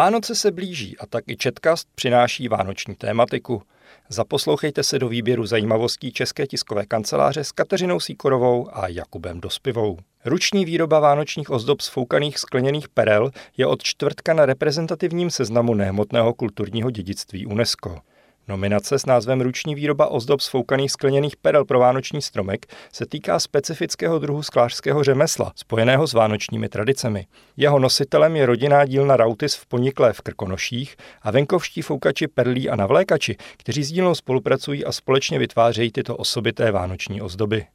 Vánoce se blíží a tak i Četkast přináší vánoční tématiku. Zaposlouchejte se do výběru zajímavostí České tiskové kanceláře s Kateřinou Síkorovou a Jakubem Dospivou. Ruční výroba vánočních ozdob z foukaných skleněných perel je od čtvrtka na reprezentativním seznamu nehmotného kulturního dědictví UNESCO. Nominace s názvem Ruční výroba ozdob z foukaných skleněných perel pro vánoční stromek se týká specifického druhu sklářského řemesla, spojeného s vánočními tradicemi. Jeho nositelem je rodinná dílna Rautis v Poniklé v Krkonoších a venkovští foukači perlí a navlékači, kteří s dílnou spolupracují a společně vytvářejí tyto osobité vánoční ozdoby.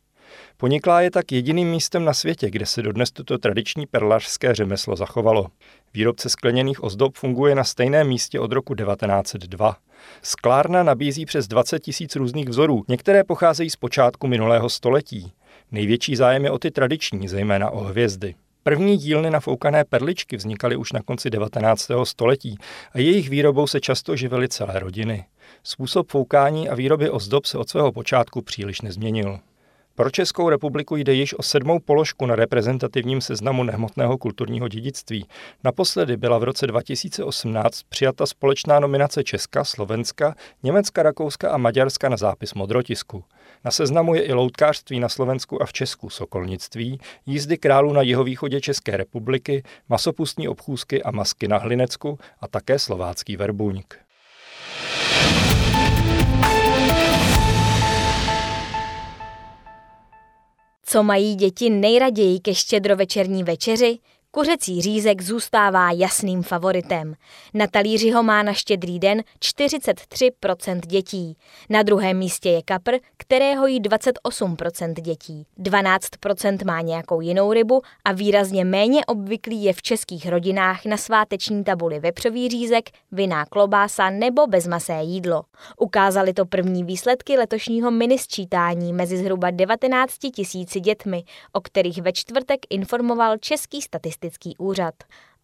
Poniklá je tak jediným místem na světě, kde se dodnes toto tradiční perlařské řemeslo zachovalo. Výrobce skleněných ozdob funguje na stejném místě od roku 1902. Sklárna nabízí přes 20 tisíc různých vzorů, některé pocházejí z počátku minulého století. Největší zájem je o ty tradiční, zejména o hvězdy. První dílny na foukané perličky vznikaly už na konci 19. století a jejich výrobou se často živily celé rodiny. Způsob foukání a výroby ozdob se od svého počátku příliš nezměnil. Pro Českou republiku jde již o sedmou položku na reprezentativním seznamu nehmotného kulturního dědictví. Naposledy byla v roce 2018 přijata společná nominace Česka, Slovenska, Německa, Rakouska a Maďarska na zápis modrotisku. Na seznamu je i loutkářství na Slovensku a v Česku, sokolnictví, jízdy králů na jihovýchodě České republiky, masopustní obchůzky a masky na Hlinecku a také slovácký verbuňk. Co mají děti nejraději ke štědrovečerní večeři? Kuřecí řízek zůstává jasným favoritem. Na talíři ho má na štědrý den 43% dětí. Na druhém místě je kapr, kterého jí 28% dětí. 12% má nějakou jinou rybu a výrazně méně obvyklý je v českých rodinách na sváteční tabuli vepřový řízek, viná klobása nebo bezmasé jídlo. Ukázali to první výsledky letošního minisčítání mezi zhruba 19 tisíci dětmi, o kterých ve čtvrtek informoval Český statistický statistický úřad.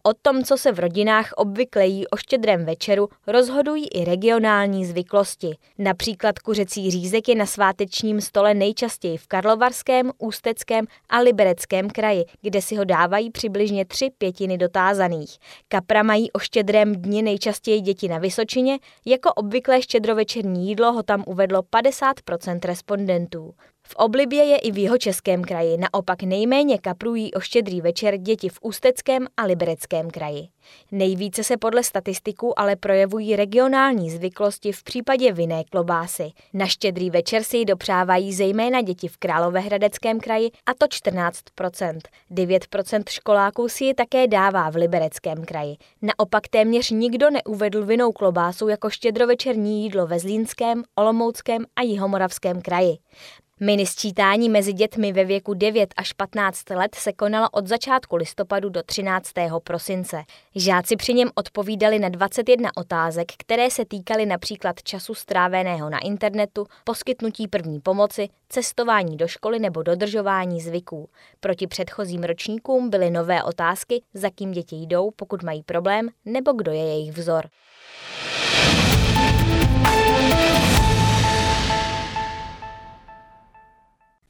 O tom, co se v rodinách obvykle jí o štědrém večeru, rozhodují i regionální zvyklosti. Například kuřecí řízek je na svátečním stole nejčastěji v Karlovarském, Ústeckém a Libereckém kraji, kde si ho dávají přibližně tři pětiny dotázaných. Kapra mají o štědrém dni nejčastěji děti na Vysočině, jako obvyklé štědrovečerní jídlo ho tam uvedlo 50% respondentů. V oblibě je i v jeho českém kraji, naopak nejméně kaprují o štědrý večer děti v Ústeckém a Libereckém kraji. Nejvíce se podle statistiků ale projevují regionální zvyklosti v případě vinné klobásy. Na štědrý večer si ji dopřávají zejména děti v Královéhradeckém kraji a to 14%. 9% školáků si ji také dává v Libereckém kraji. Naopak téměř nikdo neuvedl vinnou klobásu jako štědrovečerní jídlo ve Zlínském, Olomouckém a Jihomoravském kraji. Mini sčítání mezi dětmi ve věku 9 až 15 let se konalo od začátku listopadu do 13. prosince. Žáci při něm odpovídali na 21 otázek, které se týkaly například času stráveného na internetu, poskytnutí první pomoci, cestování do školy nebo dodržování zvyků. Proti předchozím ročníkům byly nové otázky, za kým děti jdou, pokud mají problém, nebo kdo je jejich vzor.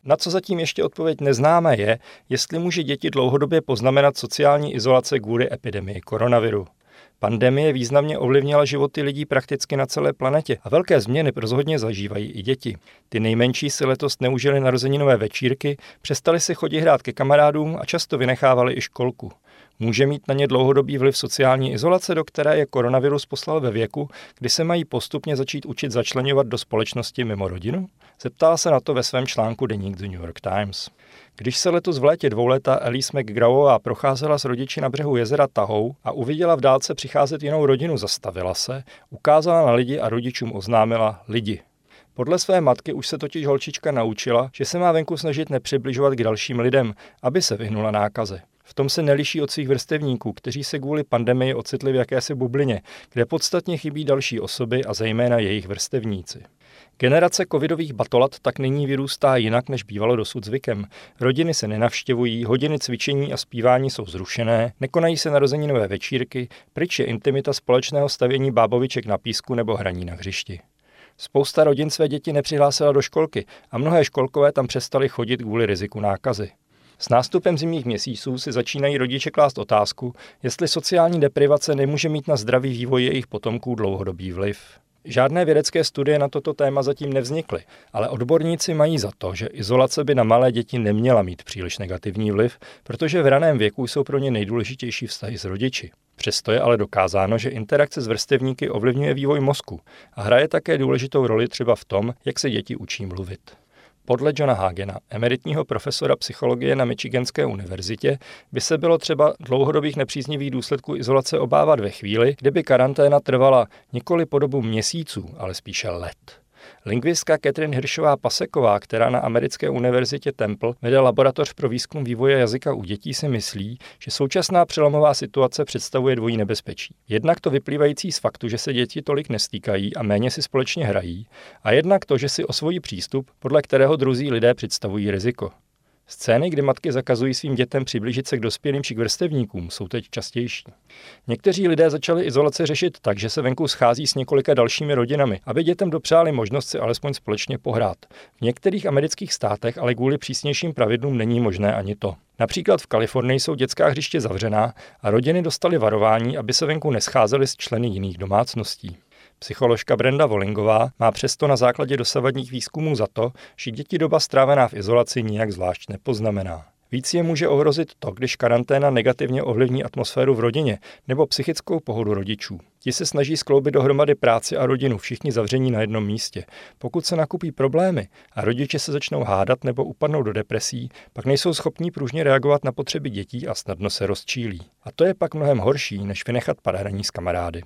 Na co zatím ještě odpověď neznáme je, jestli může děti dlouhodobě poznamenat sociální izolace kvůli epidemii koronaviru. Pandemie významně ovlivnila životy lidí prakticky na celé planetě a velké změny rozhodně zažívají i děti. Ty nejmenší si letos neužili narozeninové večírky, přestali si chodit hrát ke kamarádům a často vynechávali i školku. Může mít na ně dlouhodobý vliv sociální izolace, do které je koronavirus poslal ve věku, kdy se mají postupně začít učit začlenovat do společnosti mimo rodinu? Zeptala se na to ve svém článku deník The New York Times. Když se letos v létě dvouletá Elise McGrawová procházela s rodiči na břehu jezera Tahou a uviděla v dálce přicházet jinou rodinu, zastavila se, ukázala na lidi a rodičům oznámila lidi. Podle své matky už se totiž holčička naučila, že se má venku snažit nepřibližovat k dalším lidem, aby se vyhnula nákaze. V tom se neliší od svých vrstevníků, kteří se kvůli pandemii ocitli v jakési bublině, kde podstatně chybí další osoby a zejména jejich vrstevníci. Generace covidových batolat tak nyní vyrůstá jinak, než bývalo dosud zvykem. Rodiny se nenavštěvují, hodiny cvičení a zpívání jsou zrušené, nekonají se narozeninové večírky, pryč je intimita společného stavění báboviček na písku nebo hraní na hřišti. Spousta rodin své děti nepřihlásila do školky a mnohé školkové tam přestali chodit kvůli riziku nákazy. S nástupem zimních měsíců si začínají rodiče klást otázku, jestli sociální deprivace nemůže mít na zdravý vývoj jejich potomků dlouhodobý vliv. Žádné vědecké studie na toto téma zatím nevznikly, ale odborníci mají za to, že izolace by na malé děti neměla mít příliš negativní vliv, protože v raném věku jsou pro ně nejdůležitější vztahy s rodiči. Přesto je ale dokázáno, že interakce s vrstevníky ovlivňuje vývoj mozku a hraje také důležitou roli třeba v tom, jak se děti učí mluvit. Podle Johna Hagena, emeritního profesora psychologie na Michiganské univerzitě, by se bylo třeba dlouhodobých nepříznivých důsledků izolace obávat ve chvíli, kdyby karanténa trvala nikoli po dobu měsíců, ale spíše let. Lingvistka Catherine Hiršová Paseková, která na americké univerzitě Temple vede laboratoř pro výzkum vývoje jazyka u dětí, si myslí, že současná přelomová situace představuje dvojí nebezpečí. Jednak to vyplývající z faktu, že se děti tolik nestýkají a méně si společně hrají, a jednak to, že si osvojí přístup, podle kterého druzí lidé představují riziko. Scény, kdy matky zakazují svým dětem přiblížit se k dospělým či k vrstevníkům, jsou teď častější. Někteří lidé začali izolaci řešit tak, že se venku schází s několika dalšími rodinami, aby dětem dopřáli možnost si alespoň společně pohrát. V některých amerických státech ale kvůli přísnějším pravidlům není možné ani to. Například v Kalifornii jsou dětská hřiště zavřená a rodiny dostaly varování, aby se venku nescházely s členy jiných domácností. Psycholožka Brenda Volingová má přesto na základě dosavadních výzkumů za to, že děti doba strávená v izolaci nijak zvlášť nepoznamená. Víc je může ohrozit to, když karanténa negativně ovlivní atmosféru v rodině nebo psychickou pohodu rodičů. Ti se snaží skloubit dohromady práci a rodinu, všichni zavření na jednom místě. Pokud se nakupí problémy a rodiče se začnou hádat nebo upadnou do depresí, pak nejsou schopní pružně reagovat na potřeby dětí a snadno se rozčílí. A to je pak mnohem horší, než vynechat parhraní s kamarády.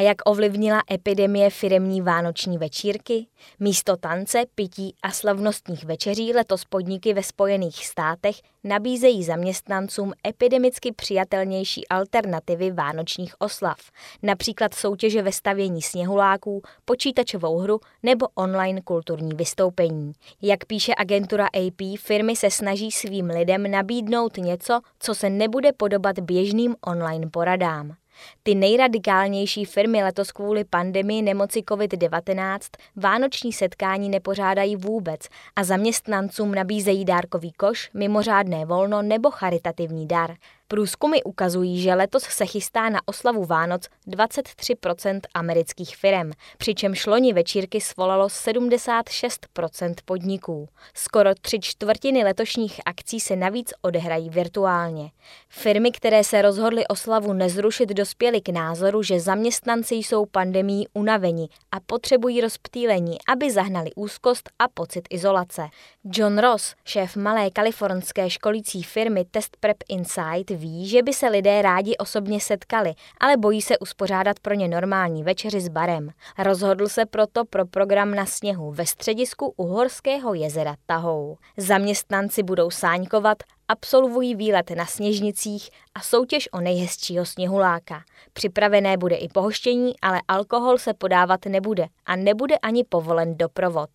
A jak ovlivnila epidemie firemní vánoční večírky? Místo tance, pití a slavnostních večeří letos podniky ve Spojených státech nabízejí zaměstnancům epidemicky přijatelnější alternativy vánočních oslav, například soutěže ve stavění sněhuláků, počítačovou hru nebo online kulturní vystoupení. Jak píše agentura AP, firmy se snaží svým lidem nabídnout něco, co se nebude podobat běžným online poradám. Ty nejradikálnější firmy letos kvůli pandemii nemoci COVID-19 vánoční setkání nepořádají vůbec a zaměstnancům nabízejí dárkový koš, mimořádné volno nebo charitativní dar. Průzkumy ukazují, že letos se chystá na oslavu Vánoc 23% amerických firm, přičemž loni večírky svolalo 76% podniků. Skoro tři čtvrtiny letošních akcí se navíc odehrají virtuálně. Firmy, které se rozhodly oslavu nezrušit, dospěly k názoru, že zaměstnanci jsou pandemí unaveni a potřebují rozptýlení, aby zahnali úzkost a pocit izolace. John Ross, šéf malé kalifornské školící firmy Test Prep Insight, ví, že by se lidé rádi osobně setkali, ale bojí se uspořádat pro ně normální večeři s barem. Rozhodl se proto pro program na sněhu ve středisku Uhorského jezera Tahou. Zaměstnanci budou sáňkovat absolvují výlet na sněžnicích a soutěž o nejhezčího sněhuláka. Připravené bude i pohoštění, ale alkohol se podávat nebude a nebude ani povolen doprovod.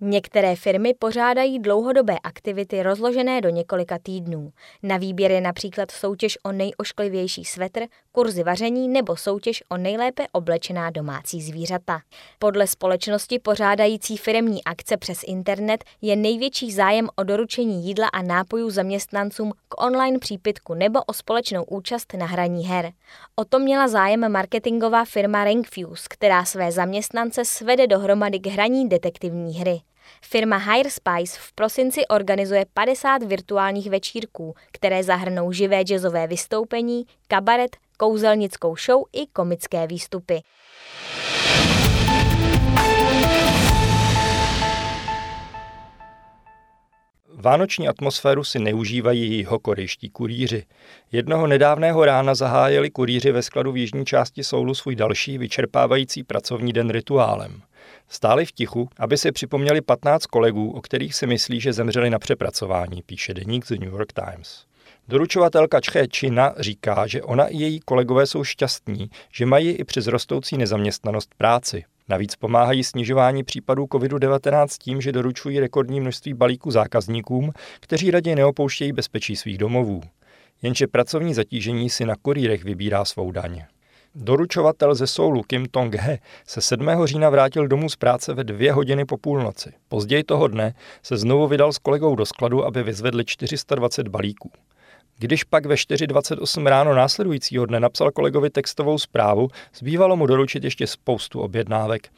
Některé firmy pořádají dlouhodobé aktivity rozložené do několika týdnů. Na výběr je například soutěž o nejošklivější svetr, kurzy vaření nebo soutěž o nejlépe oblečená domácí zvířata. Podle společnosti pořádající firemní akce přes internet je největší zájem o doručení jídla a nápojů zaměstnancům k online přípitku nebo o společnou účast na hraní her. O to měla zájem marketingová firma Rankfuse, která své zaměstnance svede dohromady k hraní detektivní hry. Firma HireSpice v prosinci organizuje 50 virtuálních večírků, které zahrnou živé jazzové vystoupení, kabaret, kouzelnickou show i komické výstupy. Vánoční atmosféru si neužívají jeho korejští kurýři. Jednoho nedávného rána zahájili kurýři ve skladu v jižní části Soulu svůj další vyčerpávající pracovní den rituálem. Stáli v tichu, aby si připomněli 15 kolegů, o kterých si myslí, že zemřeli na přepracování, píše deník The New York Times. Doručovatelka Čche Čina říká, že ona i její kolegové jsou šťastní, že mají i přes rostoucí nezaměstnanost práci. Navíc pomáhají snižování případů COVID-19 tím, že doručují rekordní množství balíků zákazníkům, kteří raději neopouštějí bezpečí svých domovů. Jenže pracovní zatížení si na kurýrech vybírá svou daň. Doručovatel ze Soulu Kim Tong-he se 7. října vrátil domů z práce ve dvě hodiny po půlnoci. Později toho dne se znovu vydal s kolegou do skladu, aby vyzvedli 420 balíků. Když pak ve 4.28 ráno následujícího dne napsal kolegovi textovou zprávu, zbývalo mu doručit ještě spoustu objednávek.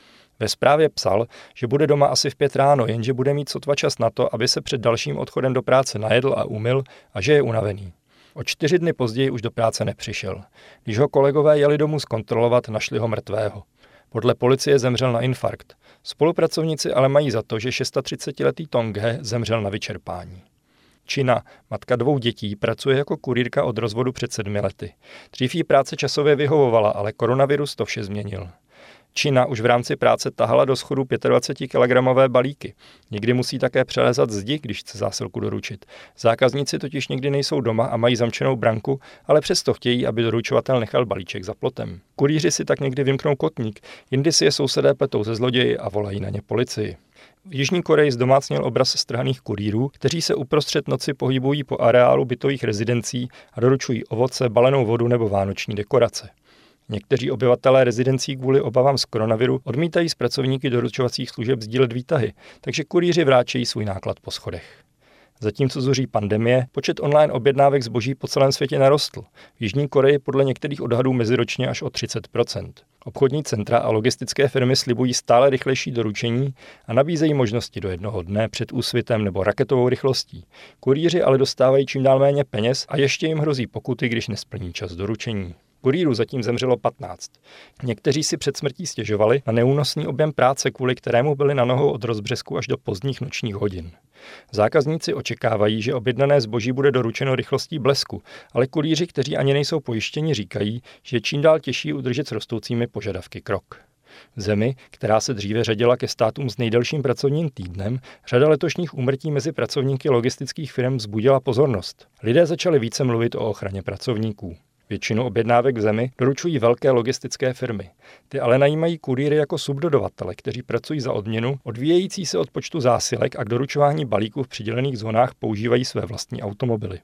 Ve zprávě psal, že bude doma asi v pět ráno, jenže bude mít sotva čas na to, aby se před dalším odchodem do práce najedl a umyl a že je unavený. O čtyři dny později už do práce nepřišel. Když ho kolegové jeli domů zkontrolovat, našli ho mrtvého. Podle policie zemřel na infarkt. Spolupracovníci ale mají za to, že 630-letý Tonghe zemřel na vyčerpání. Čina, matka dvou dětí, pracuje jako kurýrka od rozvodu před sedmi lety. Dřív jí práce časově vyhovovala, ale koronavirus to vše změnil. Čina už v rámci práce tahala do schodu 25 kg balíky. Někdy musí také přelezat zdi, když chce zásilku doručit. Zákazníci totiž někdy nejsou doma a mají zamčenou branku, ale přesto chtějí, aby doručovatel nechal balíček za plotem. Kurýři si tak někdy vymknou kotník, jindy si je sousedé pletou ze zloději a volají na ně policii. V Jižní Koreji zdomácněl obraz strhaných kurýrů, kteří se uprostřed noci pohybují po areálu bytových rezidencí a doručují ovoce, balenou vodu nebo vánoční dekorace. Někteří obyvatelé rezidencí kvůli obavám z koronaviru odmítají z pracovníky doručovacích služeb sdílet výtahy, takže kurýři vráčejí svůj náklad po schodech. Zatímco zuří pandemie, počet online objednávek zboží po celém světě narostl. V Jižní Koreji podle některých odhadů meziročně až o 30% Obchodní centra a logistické firmy slibují stále rychlejší doručení a nabízejí možnosti do jednoho dne před úsvitem nebo raketovou rychlostí. Kurýři ale dostávají čím dál méně peněz a ještě jim hrozí pokuty, když nesplní čas doručení. Kurýrů zatím zemřelo 15. Někteří si před smrtí stěžovali na neúnosný objem práce, kvůli kterému byli na nohou od rozbřesku až do pozdních nočních hodin. Zákazníci očekávají, že objednané zboží bude doručeno rychlostí blesku, ale kurýři, kteří ani nejsou pojištěni, říkají, že je čím dál těžší udržet s rostoucími požadavky krok. V zemi, která se dříve řadila ke státům s nejdelším pracovním týdnem, řada letošních úmrtí mezi pracovníky logistických firm vzbudila pozornost. Lidé začali více mluvit o ochraně pracovníků. Většinu objednávek v zemi doručují velké logistické firmy. Ty ale najímají kurýry jako subdodavatele, kteří pracují za odměnu, odvíjející se od počtu zásilek a k doručování balíků v přidělených zónách používají své vlastní automobily.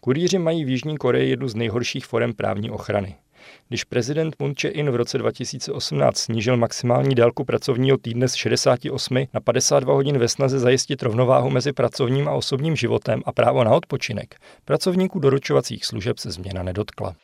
Kurýři mají v Jižní Koreji jednu z nejhorších forem právní ochrany. Když prezident Moon Jae-in v roce 2018 snížil maximální délku pracovního týdne z 68 na 52 hodin ve snaze zajistit rovnováhu mezi pracovním a osobním životem a právo na odpočinek, pracovníků doručovacích služeb se změna nedotkla.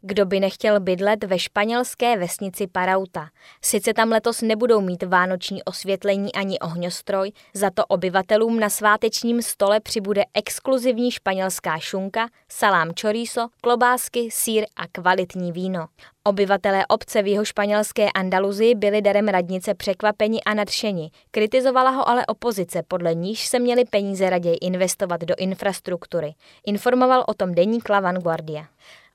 Kdo by nechtěl bydlet ve španělské vesnici Parauta? Sice tam letos nebudou mít vánoční osvětlení ani ohňostroj, za to obyvatelům na svátečním stole přibude exkluzivní španělská šunka, salám chorizo, klobásky, sír a kvalitní víno. Obyvatelé obce v jeho španělské Andaluzii byli darem radnice překvapeni a nadšeni. Kritizovala ho ale opozice, podle níž se měly peníze raději investovat do infrastruktury. Informoval o tom deník La Vanguardia.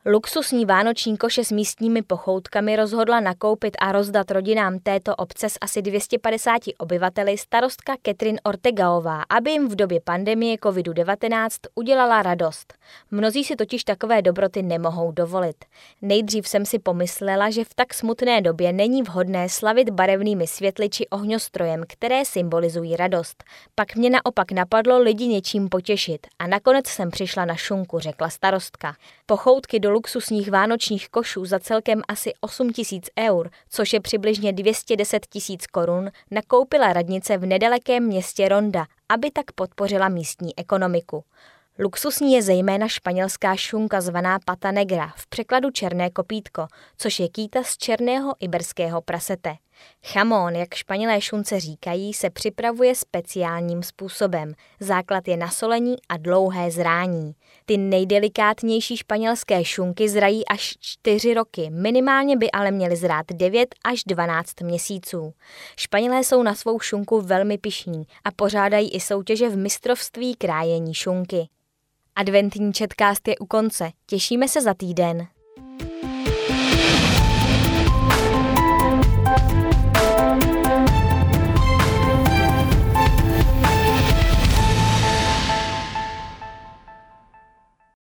Luxusní vánoční koše s místními pochoutkami rozhodla nakoupit a rozdat rodinám této obce s asi 250 obyvateli starostka Ketrin Ortegaová, aby jim v době pandemie COVID-19 udělala radost. Mnozí si totiž takové dobroty nemohou dovolit. Nejdřív jsem si pomyslela, že v tak smutné době není vhodné slavit barevnými světly či ohňostrojem, které symbolizují radost. Pak mě naopak napadlo lidi něčím potěšit a nakonec jsem přišla na šunku, řekla starostka. Pochoutky do luxusních vánočních košů za celkem asi 8 tisíc eur, což je přibližně 210 tisíc korun, nakoupila radnice v nedalekém městě Ronda, aby tak podpořila místní ekonomiku. Luxusní je zejména španělská šunka zvaná pata negra, v překladu černé kopítko, což je kýta z černého iberského prasete. Chamón, jak španělé šunce říkají, se připravuje speciálním způsobem. Základ je nasolení a dlouhé zrání. Ty nejdelikátnější španělské šunky zrají až 4 roky, minimálně by ale měly zrát 9 až 12 měsíců. Španělé jsou na svou šunku velmi pišní a pořádají i soutěže v mistrovství krájení šunky. Adventní četkast je u konce. Těšíme se za týden.